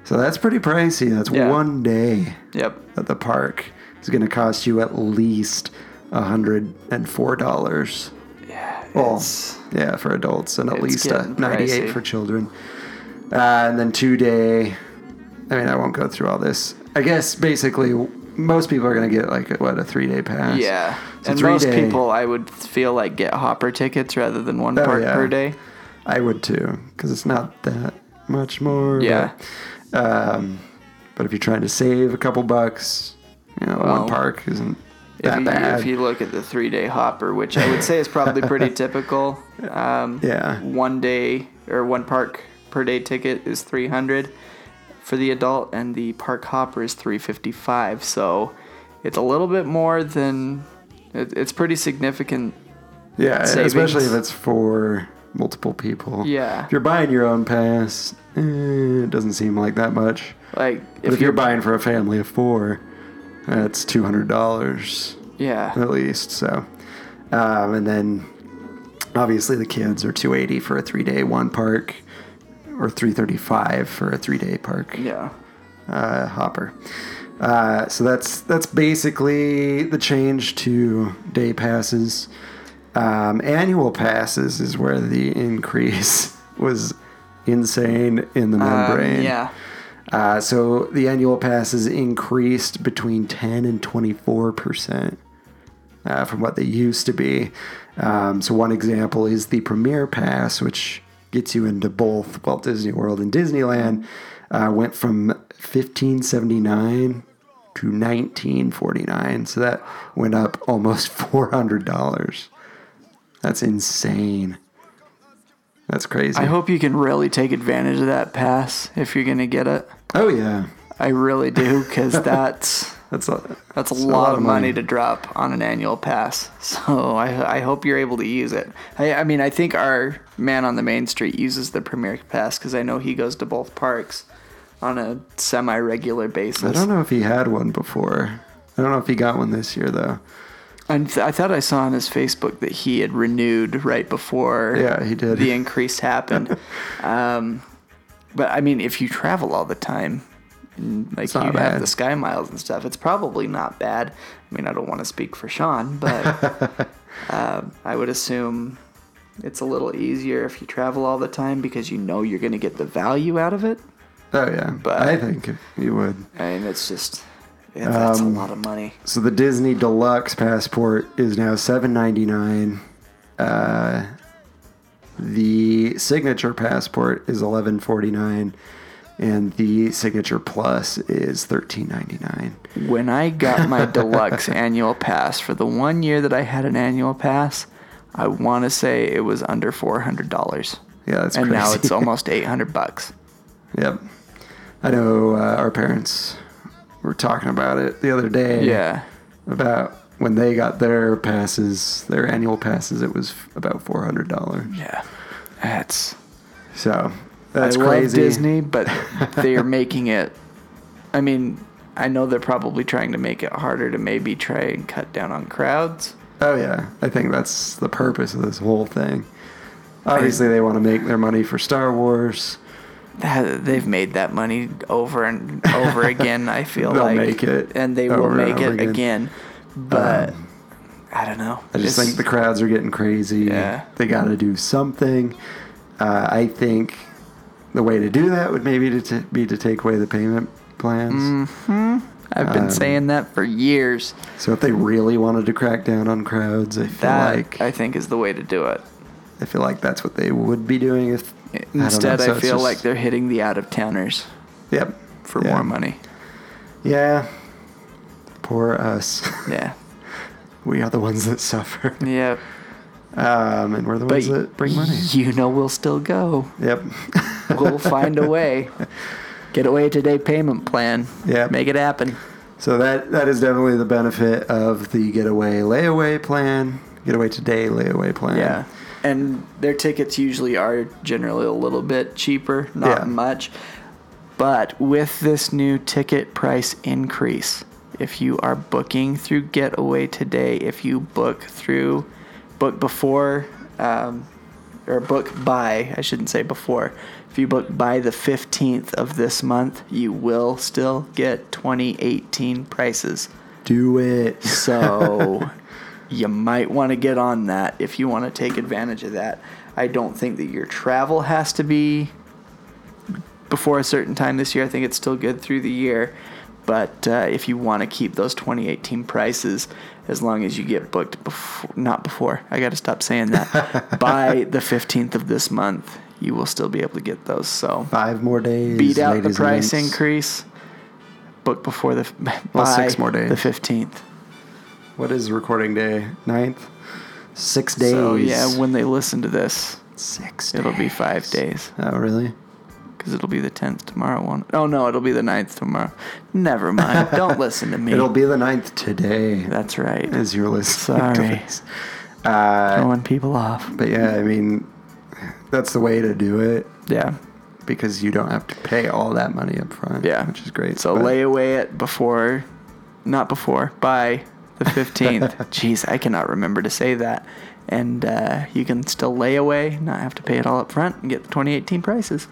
So that's pretty pricey. That's Yeah. one day yep. at the park is going to cost you at least $104. Yeah, Well, yeah, for adults and at least uh, 98 pricey. for children. Uh, and then two day, I mean, I won't go through all this. I guess basically most people are going to get like, what, a three day pass? yeah. So and most day- people, I would feel like get hopper tickets rather than one Oh, park yeah. per day. I would too, because it's not that much more. Yeah. But, um, but if you're trying to save a couple bucks, you know, Well, one park isn't If that you, bad. if you look at the three day hopper, which I would say is probably pretty typical, um, Yeah. one day or one park per day ticket is 300 for the adult, and the park hopper is 355. So it's a little bit more than it, it's pretty significant. Yeah, savings. especially if it's for multiple people. Yeah. If you're buying your own pass, eh, it doesn't seem like that much. Like But if, you're, buying for a family of four, that's two hundred dollars yeah, at least. So, um, and then obviously the kids are two eighty for a three day one park, or three thirty five for a three day park yeah, uh, hopper. Uh, so that's that's basically the change to day passes. Um, annual passes is where the increase was insane in the um, membrane. yeah. Uh, so the annual passes increased between 10 and 24 percent uh, from what they used to be. Um, so one example is the Premier Pass, which gets you into both Walt Disney World and Disneyland, uh, went from 1579 to 1949. So that went up almost $400. That's insane. That's crazy. I hope you can really take advantage of that pass if you're gonna get it. Oh yeah, I really do, because that's that's a that's a that's lot, of money. to drop on an annual pass. So I, I hope you're able to use it. I, I mean, I think our man on the main street uses the Premier Pass because I know he goes to both parks on a semi-regular basis. I don't know if he had one before. I don't know if he got one this year though. I, th- I thought I saw on his Facebook that he had renewed right before Yeah, he did. the increase happened. um, but I mean, if you travel all the time, and, like you not have the Sky Miles and stuff, it's probably not bad. I mean, I don't want to speak for Sean, but um, I would assume it's a little easier if you travel all the time because you know you're going to get the value out of it. Oh yeah, But- I think you would. I mean, it's just yeah, that's Um, a lot of money. So the Disney Deluxe passport is now seven ninety nine. Uh, the Signature passport is eleven forty nine, and the Signature Plus is thirteen ninety nine. When I got my deluxe annual pass for the one year that I had an annual pass, I want to say it was under four hundred dollars. Yeah, that's and crazy. now it's almost eight hundred bucks. Yep, I know. Uh, our parents were talking about it the other day. Yeah, about when they got their passes, their annual passes. It was about four hundred dollars. yeah, that's So that's I love crazy. Disney, but they are making it. I mean, I know they're probably trying to make it harder to maybe try and cut down on crowds. Oh yeah, I think that's the purpose of this whole thing. Obviously, they want to make their money for Star Wars. That- They've made that money over and over again. I feel They'll like, make it and they will make it again. again. But I don't know. I just It's- think the crowds are getting crazy. Yeah. They got to do something. Uh, I think the way to do that would maybe to t- be to take away the payment plans. I've been um, saying that for years. So if they really wanted to crack down on crowds, I feel That like I think is the way to do it. I feel like that's what they would be doing if I don't know, Instead, I, so it's feel just- like they're hitting the out of towners Yep. for Yeah. more money. Yeah. Poor us. Yeah. we are the ones that suffer. Yep. Um, and we're the But ones that bring money. you know we'll still go. Yep. We'll find a way. Get away today payment plan. Yeah. Make it happen. So that that is definitely the benefit of the getaway layaway plan. Getaway today layaway plan. Yeah. And their tickets usually are generally a little bit cheaper, not Yeah. much. But with this new ticket price increase, if you are booking through Getaway today, if you book through book before um, or book by, I shouldn't say before. If you book by the 15th of this month, you will still get 2018 prices. Do it. So you might want to get on that if you want to take advantage of that. I don't think that your travel has to be before a certain time this year. I think it's still good through the year. But uh, if you want to keep those 2018 prices, as long as you get booked before, not before, I got to stop saying that, by the 15th of this month, you will still be able to get those. So Five more days. beat out the price increase. Book before the Well, by six more days. The 15th. What is recording day? Ninth? Six days. So yeah, when they listen to this, Six it'll be five days Oh, really? because it'll be the tenth tomorrow. Won't? Oh no, it'll be the 9th tomorrow. Never mind. Don't listen to me. It'll be the ninth today That's right. as you're listening to Sorry. Uh, Throwing people off. but yeah, I mean, that's the way to do it Yeah. because you don't have to pay all that money up front. Yeah. Which is great. So But- lay away it before, not before, by the 15th. Jeez, I cannot remember to say that. And uh, you can still lay away, not have to pay it all up front, and get the 2018 prices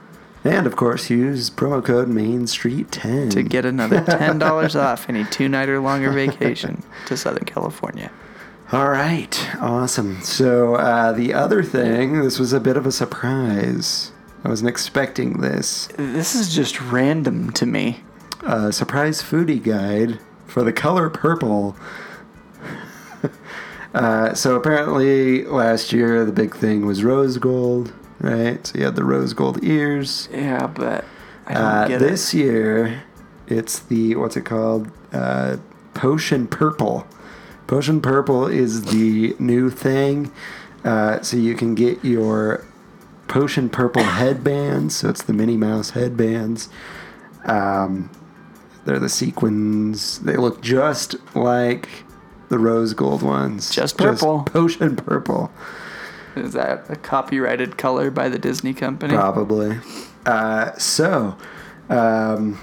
And of course, use promo code Main Street 10 to get another $10 off any two night or longer vacation to Southern California. All right, awesome. So uh, the other thing, this was a bit of a surprise. I wasn't expecting this. This is just random to me. A surprise foodie guide for the color purple. Uh, so apparently last year the big thing was rose gold, right? So you had the rose gold ears. Yeah, but I don't Uh, get this it. year, it's the what's it called? Uh, Potion Purple. Potion Purple is the new thing. Uh, so you can get your Potion Purple headbands. So it's the Minnie Mouse headbands. Um, they're the sequins. They look just like the rose gold ones. Just purple. Potion Purple. Is that a copyrighted color by the Disney company? Probably. Uh, so, um,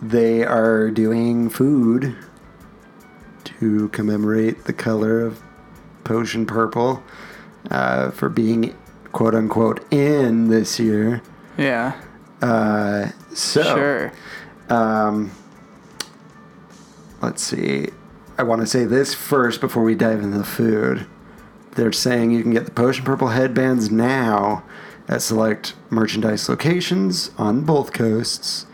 they are doing food to commemorate the color of potion purple uh, for being quote unquote in this year. Yeah. Uh, so, Sure. um, let's see. I want to say this first before we dive into the food. They're saying you can get the Potion Purple headbands now at select merchandise locations on both coasts.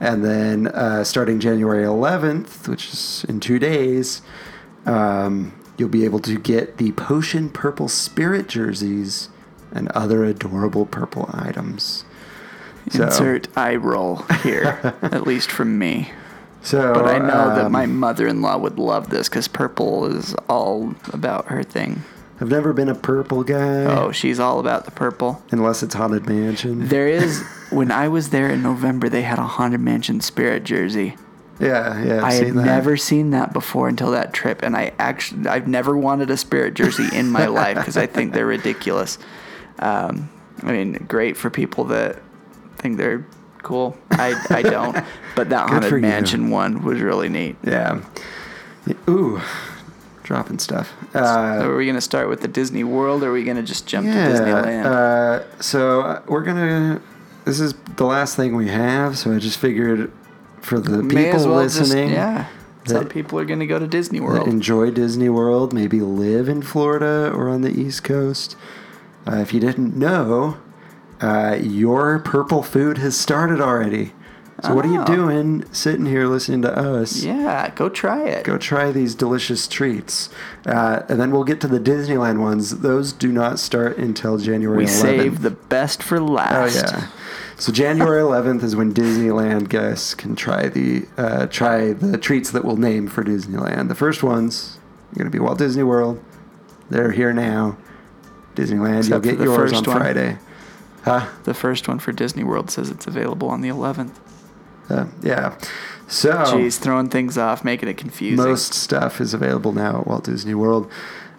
And then uh, starting January 11th, which is in two days, um, you'll be able to get the Potion Purple Spirit jerseys and other adorable purple items. So- Insert eye roll here, at least from me. So, But I know that um, my mother-in-law would love this because purple is all about her thing. I've never been a purple guy. Oh, she's all about the purple. Unless it's Haunted Mansion. There is when I was there in November, they had a haunted mansion spirit jersey. yeah, yeah. I've I had that. never seen that before until that trip, and I actually I've never wanted a spirit jersey in my life because I think they're ridiculous. Um, I mean, great for people that think they're cool. I I don't, but that haunted for you. mansion one was really neat. Yeah. Ooh, dropping stuff. So Uh, are we gonna start with the Disney World, or are we gonna just jump to. Disneyland? Uh, so uh, we're gonna. This is the last thing we have, so I just figured for the people May as well listening. just yeah. Some people are gonna go to Disney World. enjoy Disney World, maybe live in Florida or on the East Coast. Uh, if you didn't know, uh, your purple food has started already. So what are you Oh. doing sitting here listening to us? yeah, go try it. Go try these delicious treats. Uh, and then we'll get to the Disneyland ones. Those do not start until January we 11th. save the best for last. Oh, yeah. So January 11th is when Disneyland guests can try the uh, try the treats that we'll name for Disneyland. The first ones are going to be Walt Disney World. They're here now. Disneyland, Except you'll get yours on one. Friday. Huh? The first one for Disney World says it's available on the 11th. Uh, yeah. So Jeez, throwing things off, making it confusing. Most stuff is available now at Walt Disney World.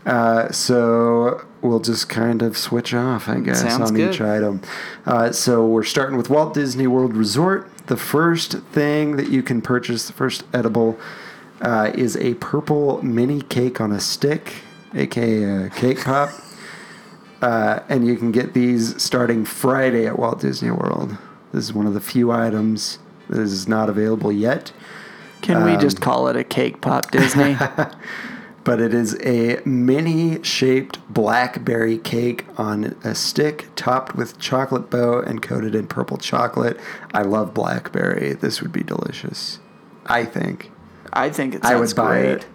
Uh, so we'll just kind of switch off, I guess, Sounds on good. each item. Uh, so we're starting with Walt Disney World Resort. The first thing that you can purchase, the first edible, uh, is a purple mini cake on a stick, aka a cake pop. Uh, and you can get these starting Friday at Walt Disney World. This is one of the few items that is not available yet. Can we um, just call it a cake pop Disney? but it is a mini shaped blackberry cake on a stick topped with chocolate bow and coated in purple chocolate. I love blackberry. This would be delicious. I think. I think it I would buy great. it.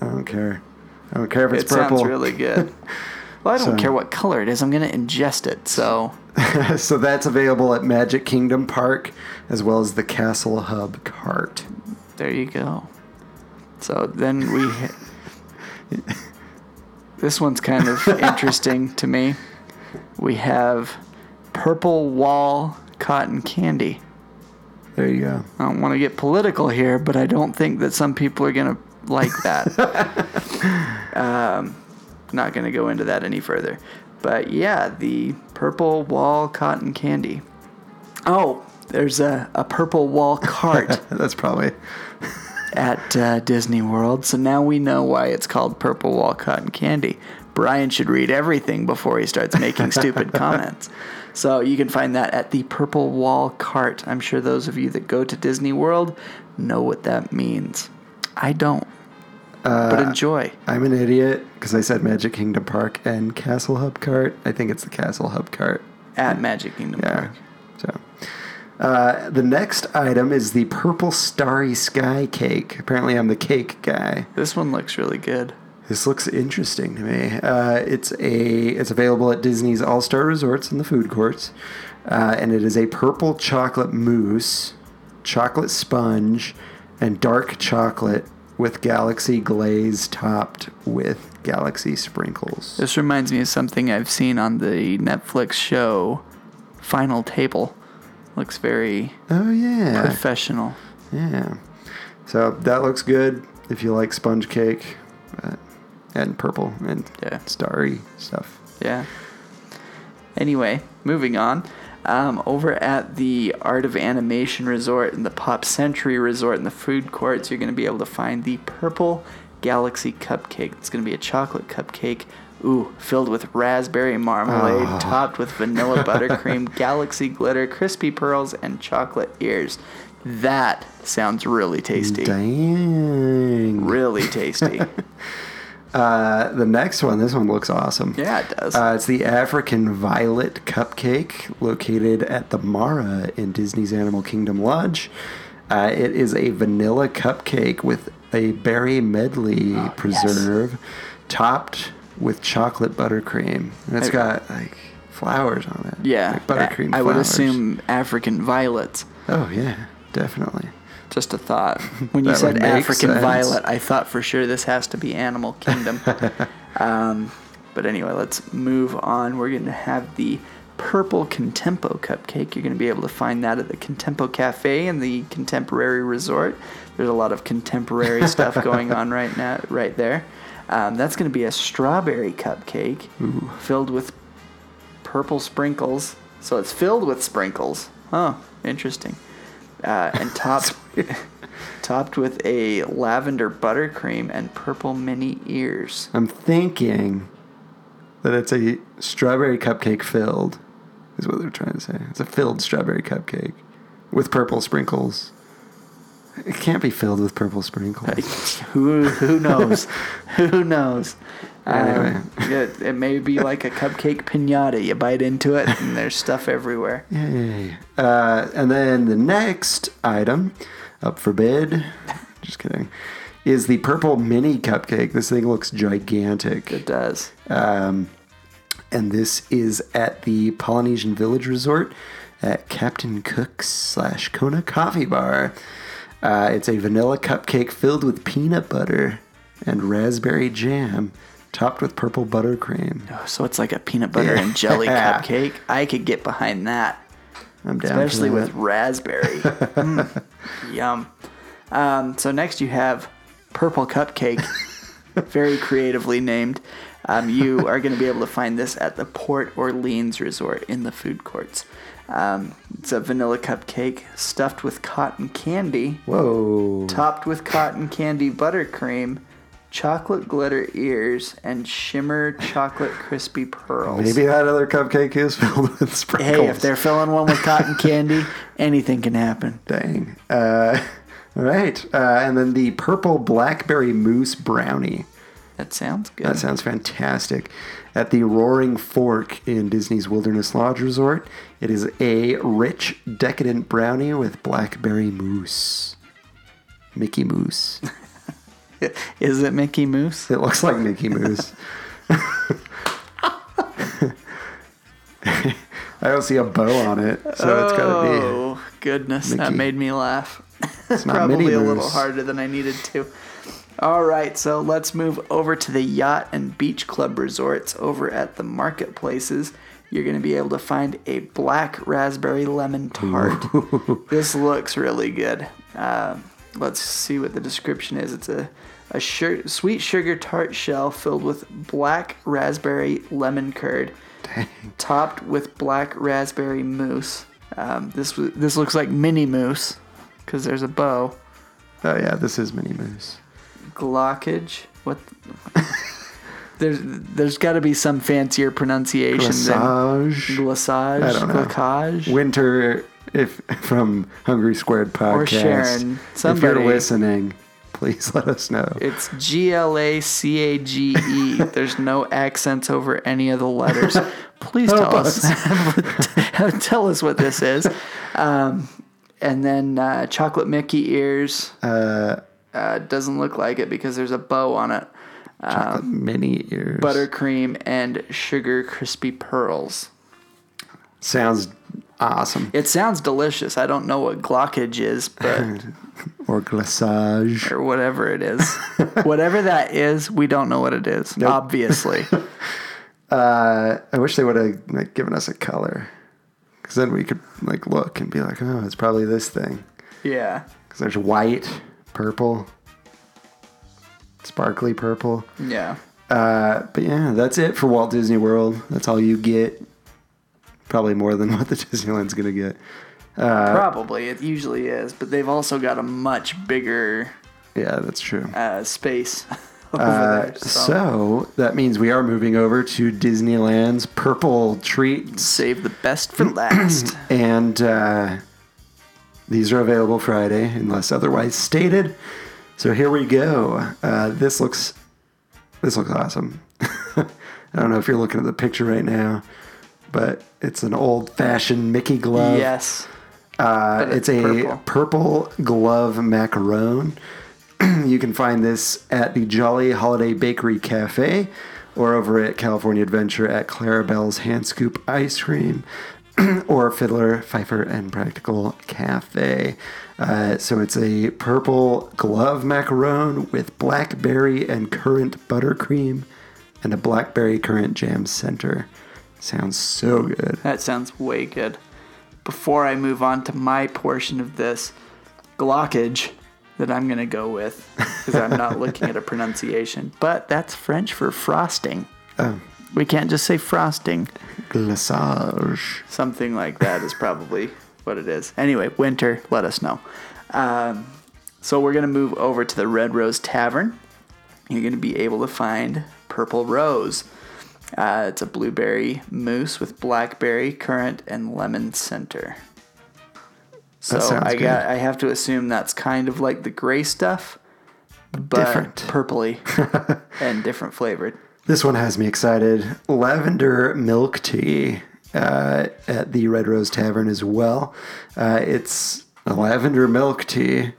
I don't care. I don't care if it's It purple. sounds really good. Well, I don't So- care what color it is. I'm going to ingest it. So so that's available at Magic Kingdom Park as well as the Castle Hub cart. there you go. So then we. this one's kind of interesting to me. We have purple wall cotton candy. There you go. I don't want to get political here, but I don't think that some people are going to like that. um, not going to go into that any further. But yeah, the purple wall cotton candy. Oh, there's a, a purple wall cart That's probably at uh, Disney World. So now we know why it's called purple wall cotton candy. Bryan should read everything before he starts making stupid comments. So you can find that at the Purple Wall Cart. I'm sure those of you that go to Disney World know what that means. I don't. But enjoy. I'm an idiot because I said Magic Kingdom Park and Castle Hub cart. I think it's the Castle Hub cart. at Magic Kingdom Yeah. Park. So, uh, the next item is the purple starry sky cake. Apparently, I'm the cake guy. This one looks really good. This looks interesting to me. Uh, it's a it's available at Disney's All Star Resorts in the food courts, uh, and it is a purple chocolate mousse, chocolate sponge, and dark chocolate with galaxy glaze topped with galaxy sprinkles. This reminds me of something I've seen on the Netflix show Final Table. Looks very Oh yeah, professional. yeah. So that looks good if you like sponge cake, uh, and purple and Yeah. starry stuff. Yeah. Anyway, moving on. Um, over at the Art of Animation Resort and the Pop Century Resort and the food courts, you're going to be able to find the Purple Galaxy Cupcake. It's going to be a chocolate cupcake, ooh, filled with raspberry marmalade, Ah. topped with vanilla buttercream, galaxy glitter, crispy pearls, and chocolate ears. That sounds really tasty. Dang. Really tasty. Uh, the next one, this one looks awesome. yeah, it does. Uh, it's the African Violet Cupcake located at the Mara in Disney's Animal Kingdom Lodge. Uh, it is a vanilla cupcake with a berry medley Oh, preserve topped with chocolate buttercream. And it's I- got like flowers on it. yeah. Like buttercream I, I would assume African violets. Oh, yeah, definitely. Just a thought. When you That said would make African sense. violet, I thought for sure this has to be Animal Kingdom. um, but anyway, let's move on. We're going to have the purple Contempo cupcake. You're going to be able to find that at the Contempo Cafe in the Contemporary Resort. There's a lot of contemporary stuff going on right now, right there. Um, that's going to be a strawberry cupcake filled with purple sprinkles. So it's filled with sprinkles. Oh, interesting. Uh, and topped topped with a lavender buttercream and purple mini ears. I'm thinking that it's a strawberry cupcake filled, is what they're trying to say. It's a filled strawberry cupcake with purple sprinkles. It can't be filled with purple sprinkles. who who knows? who knows? Anyway. Um, it, it may be like a cupcake pinata. You bite into it, and there's stuff everywhere. Yay. Uh, and then the next item up for bid, just kidding, is the purple mini cupcake. This thing looks gigantic. It does. Um, and this is at the Polynesian Village Resort at Captain Cook's slash Kona Coffee Bar. Uh, it's a vanilla cupcake filled with peanut butter and raspberry jam, topped with purple buttercream. So it's like a peanut butter and jelly Yeah. cupcake. I could get behind that. I'm down especially with raspberry. Mm, yum. Um, so next you have purple cupcake, very creatively named. Um, you are going to be able to find this at the Port Orleans Resort in the food courts. Um, it's a vanilla cupcake stuffed with cotton candy, Whoa. topped with cotton candy buttercream, chocolate glitter ears, and shimmer chocolate crispy pearls. Maybe that other cupcake is filled with sprinkles. Hey, if they're filling one with cotton candy, anything can happen. Dang. Uh, all right. Uh, and then the purple blackberry mousse brownie. That sounds good. That sounds fantastic. At the Roaring Fork in Disney's Wilderness Lodge Resort, it is a rich, decadent brownie with blackberry mousse. Mickey Mouse. Is it Mickey Moose? It looks like Mickey Mouse. I don't see a bow on it, so it's gotta be. Oh goodness, that made me laugh. It's not Probably a little Mouse. harder than I needed to. All right, so let's move over to the yacht and beach club resorts over at the marketplaces. You're going to be able to find a black raspberry lemon tart. this looks really good. Uh, let's see what the description is. It's a a sweet sugar tart shell filled with black raspberry lemon curd, topped with black raspberry mousse. Um, this w- this looks like mini mousse because there's a bow. Oh yeah, this is mini Mouse. Glockage. What? there's there's got to be some fancier pronunciation than Glaçage. glaçage. I don't know. Glacage. Winter, if from Hungry Squared podcast, Or Sharon, if you're listening, please let us know. It's G L A C A G E. There's no accents over any of the letters. Please tell us. tell us what this is. Um, and then uh, chocolate Mickey ears. Uh, doesn't look like it because there's a bow on it. Chocolate mini ears. Buttercream and sugar crispy pearls. sounds awesome. It sounds delicious. I don't know what glockage is, but Or glaçage. or whatever it is. whatever that is, we don't know what it is. Obviously. Uh, I wish they would have like, given us a color, because then we could like look and be like, oh, it's probably this thing. yeah. Because there's white, purple, sparkly purple. Yeah. Uh, but yeah, that's it for Walt Disney World. That's all you get. Probably more than what the Disneyland's gonna get. Probably. It usually is, but they've also got a much bigger Yeah, that's true. uh, space over Uh, there. So, so that means we are moving over to Disneyland's Purple Treats. save the best for last. and uh, these are available Friday unless otherwise stated. So here we go. Uh, this looks this looks awesome. I don't know if you're looking at the picture right now, but it's an old-fashioned Mickey glove. yes. Uh, it's, it's a purple. purple glove macaron. you can find this at the Jolly Holiday Bakery Cafe or over at California Adventure at Clarabelle's Hand Scoop Ice Cream or Fiddler, Fifer, and Practical Cafe. Uh, so it's a purple glove macaron with blackberry and currant buttercream and a blackberry currant jam center. Sounds so good. That sounds way good. Before I move on to my portion of this, glockage that I'm going to go with, because I'm not looking at a pronunciation, but that's French for frosting. Oh. We can't just say frosting. Glaçage. Something like that is probably what it is. Anyway, winter, let us know. Um, so we're going to move over to the Red Rose Tavern. You're going to be able to find Purple Rose. Uh, it's a blueberry mousse with blackberry, currant, and lemon center. So I good. got I have to assume that's kind of like the gray stuff, but Different. purpley and different flavored. This one has me excited. Lavender milk tea uh, at the Red Rose Tavern as well. Uh, it's a lavender milk tea.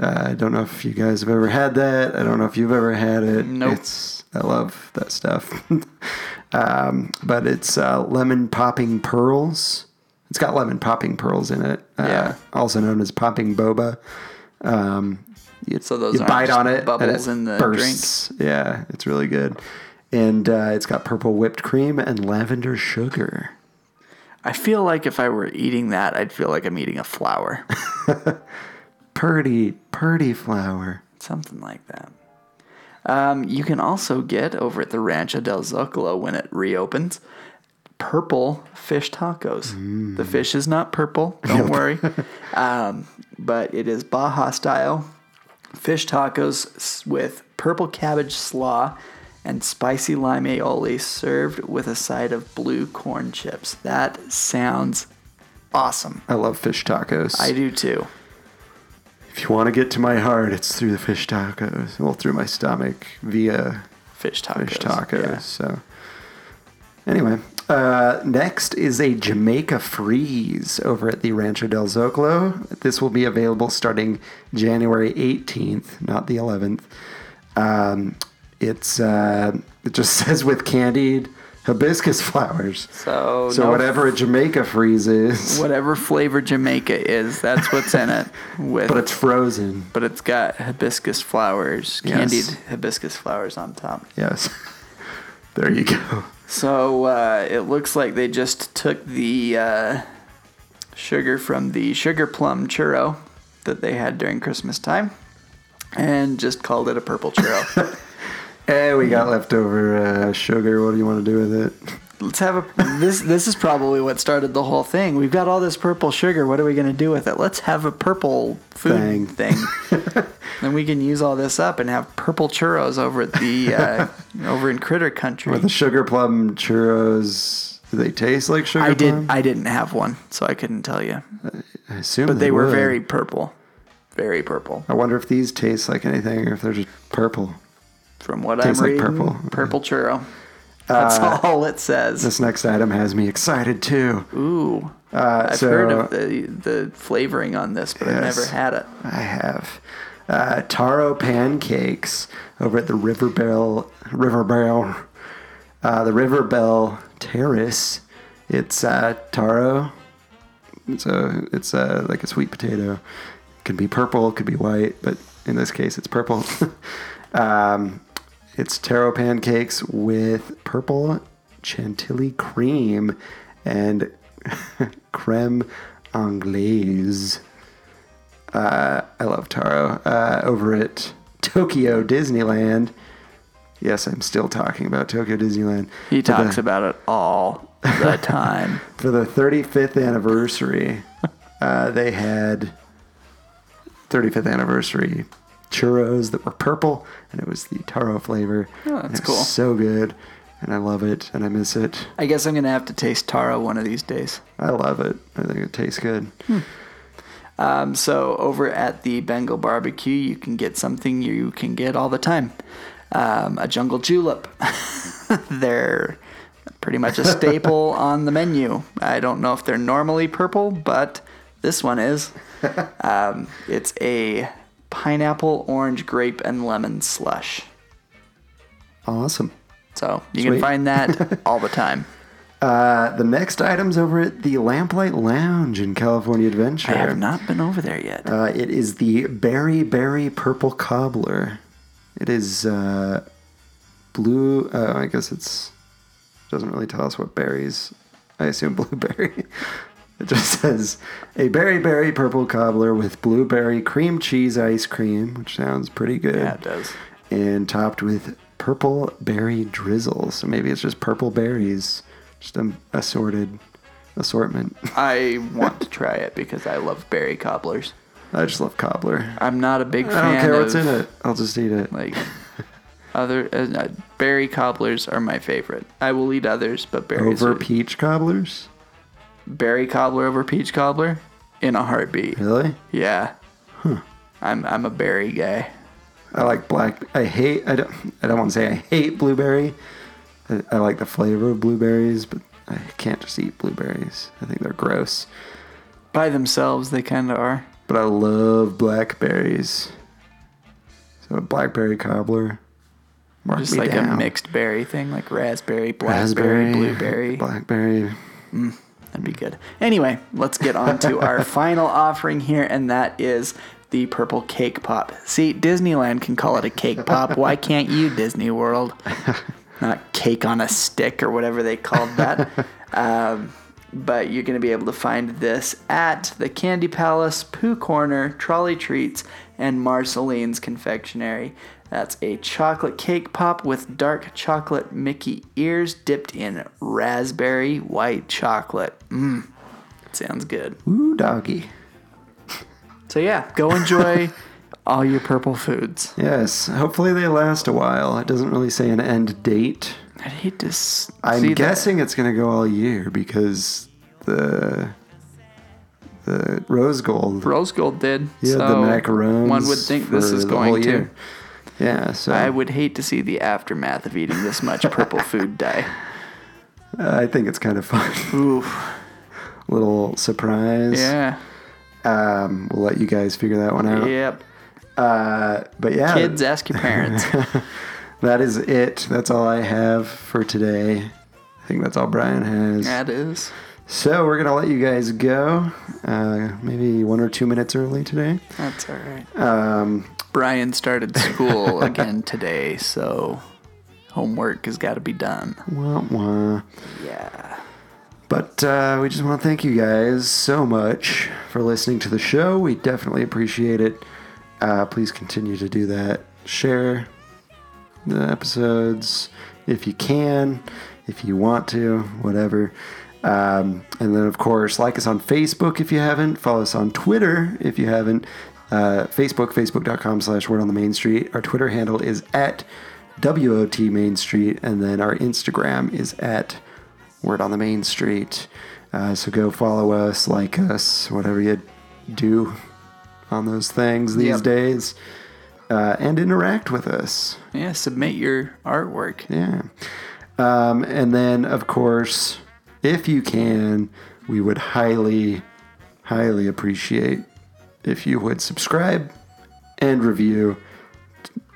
Uh, I don't know if you guys have ever had that. I don't know if you've ever had it. Nope. It's I love that stuff. um, but it's uh, lemon popping pearls. It's got lemon popping pearls in it. Uh, Yeah. Also known as popping boba. Um, you, So those you bite on it, and bubbles it in the bursts. Yeah, it's really good. And uh, it's got purple whipped cream and lavender sugar. I feel like if I were eating that, I'd feel like I'm eating a flower. Purdy, purdy flower. Something like that. Um, you can also get over at the Rancho del Zocalo when it reopens purple fish tacos. The fish is not purple, don't worry. Um, but it is Baja style fish tacos with purple cabbage slaw and spicy lime aioli served with a side of blue corn chips. That sounds awesome. I love fish tacos. I do too. If you want to get to my heart, it's through the fish tacos. Well, through my stomach via Fish tacos. fish tacos. yeah. So, anyway, uh, next is a Jamaica Freeze over at the Rancho del Zocalo. This will be available starting January 18th, not the 11th. Um, it's uh, it just says with candied hibiscus flowers. So, So no- whatever a Jamaica Freeze is, whatever flavor Jamaica is, that's what's in it. With but it's frozen. but it's got hibiscus flowers, Yes. candied hibiscus flowers on top. Yes. there you go. So uh, it looks like they just took the uh, sugar from the sugar plum churro that they had during Christmas time and just called it a purple churro. Hey, we got leftover uh, sugar. What do you want to do with it? Let's have a this. This is probably what started the whole thing. We've got all this purple sugar. What are we going to do with it? Let's have a purple food Thing. thing. then we can use all this up and have purple churros over at the uh, over in Critter Country. Are the sugar plum churros? Do they taste like sugar I did. plum? I didn't have one, so I couldn't tell you. I assume But they were would. very purple, Very purple. I wonder if these taste like anything or if they're just purple. From what Tastes I'm like reading, purple. purple churro. That's all it says. This next item has me excited too. Ooh. Uh, I've so heard of the the flavoring on this, but I've Yes. never had it. I have uh, taro pancakes over at the River Belle River Belle uh, the River Belle Terrace. It's uh, taro. It's a it's uh like a sweet potato. It can be purple, it could be white, but in this case, it's purple. um, it's taro pancakes with purple chantilly cream and creme anglaise. Uh, I love taro. Uh, over at Tokyo Disneyland. Yes, I'm still talking about Tokyo Disneyland. He For the- talks about it all the time. for the 35th anniversary, uh, they had 35th anniversary churros that were purple, and it was the taro flavor. Oh, that's cool. So good, and I love it, and I miss it. I guess I'm gonna have to taste taro one of these days. I love it. I think it tastes good. Um, so over at the Bengal Barbecue, you can get something you can get all the time: um, a jungle julep. they're pretty much a staple on the menu. I don't know if they're normally purple, but this one is. Um, it's a pineapple, orange, grape, and lemon slush. Awesome. So you Sweet. can find that all the time. Uh, the next item's over at the Lamplight Lounge in California Adventure. I have not been over there yet. Uh, it is the Berry Berry Purple Cobbler. It is uh, blue. Uh, I guess it's doesn't really tell us what berries. I assume blueberry. It just says a berry berry purple cobbler with blueberry cream cheese ice cream, which sounds pretty good. Yeah, it does. And topped with purple berry drizzle. So maybe it's just purple berries, just an assorted assortment. I want to try it because I love berry cobblers. I just love cobbler. I'm not a big fan I don't care of what's in it. I'll just eat it. like other uh, uh, berry cobblers are my favorite. I will eat others, but berries Over are- peach cobblers? Berry cobbler over peach cobbler in a heartbeat. Really? Yeah. Huh. I'm I'm a berry guy. I like black. I hate. I don't. I don't want to say I hate blueberry. I, I like the flavor of blueberries, but I can't just eat blueberries. I think they're gross. By themselves, they kind of are. But I love blackberries. So a blackberry cobbler. Mark Just like down. a mixed berry thing, like raspberry, blackberry, raspberry, blueberry. blackberry. Mm. That'd be good. Anyway, let's get on to our final offering here, and that is the purple cake pop. See, Disneyland can call it a cake pop. Why can't you, Disney World? Not cake on a stick or whatever they called that. Um, but you're going to be able to find this at the Candy Palace, Pooh Corner, Trolley Treats, and Marceline's Confectionery. That's a chocolate cake pop with dark chocolate Mickey ears dipped in raspberry white chocolate. Mmm, sounds good. Ooh, doggy. So yeah, go enjoy all your purple foods. Yes. Hopefully they last a while. It doesn't really say an end date. I'd hate to s- I'm see guessing it's going to go all year because the the rose gold. Rose Gold did. Yeah, so the macarons. One would think this is going to. Yeah, so I would hate to see the aftermath of eating this much purple food die. I think it's kind of fun. Oof. Little surprise. Yeah. Um, we'll let you guys figure that one out. Yep. Uh, but yeah, Kids, ask your parents. that is it. That's all I have for today. I think that's all Bryan has. that is. So we're gonna let you guys go. Uh, maybe one or two minutes early today. That's all right. Um, Bryan started school again today, so homework has got to be done. wah, wah. Yeah. But uh, we just want to thank you guys so much for listening to the show. We definitely appreciate it. Uh, please continue to do that. Share the episodes if you can, if you want to, whatever. Um, and then, of course, like us on Facebook if you haven't. Follow us on Twitter if you haven't. Uh, Facebook, facebook.com slash Word on the Main Street. Our Twitter handle is at WOT Main Street. And then our Instagram is at Word on the Main Street. Uh, so go follow us, like us, whatever you do on those things these Yep. days uh, and interact with us. Yeah, submit your artwork. Yeah. Um, and then, of course, if you can, we would highly, highly appreciate if you would subscribe and review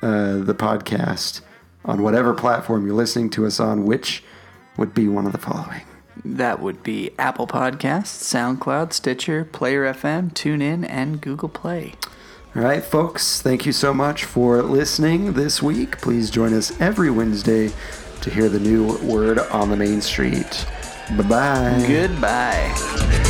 uh, the podcast on whatever platform you're listening to us on, which would be one of the following. That would be Apple Podcasts, SoundCloud, Stitcher, Player FM, TuneIn, and Google Play. All right, folks, thank you so much for listening this week. Please join us every Wednesday to hear the new word on the main street. Bye bye. Goodbye.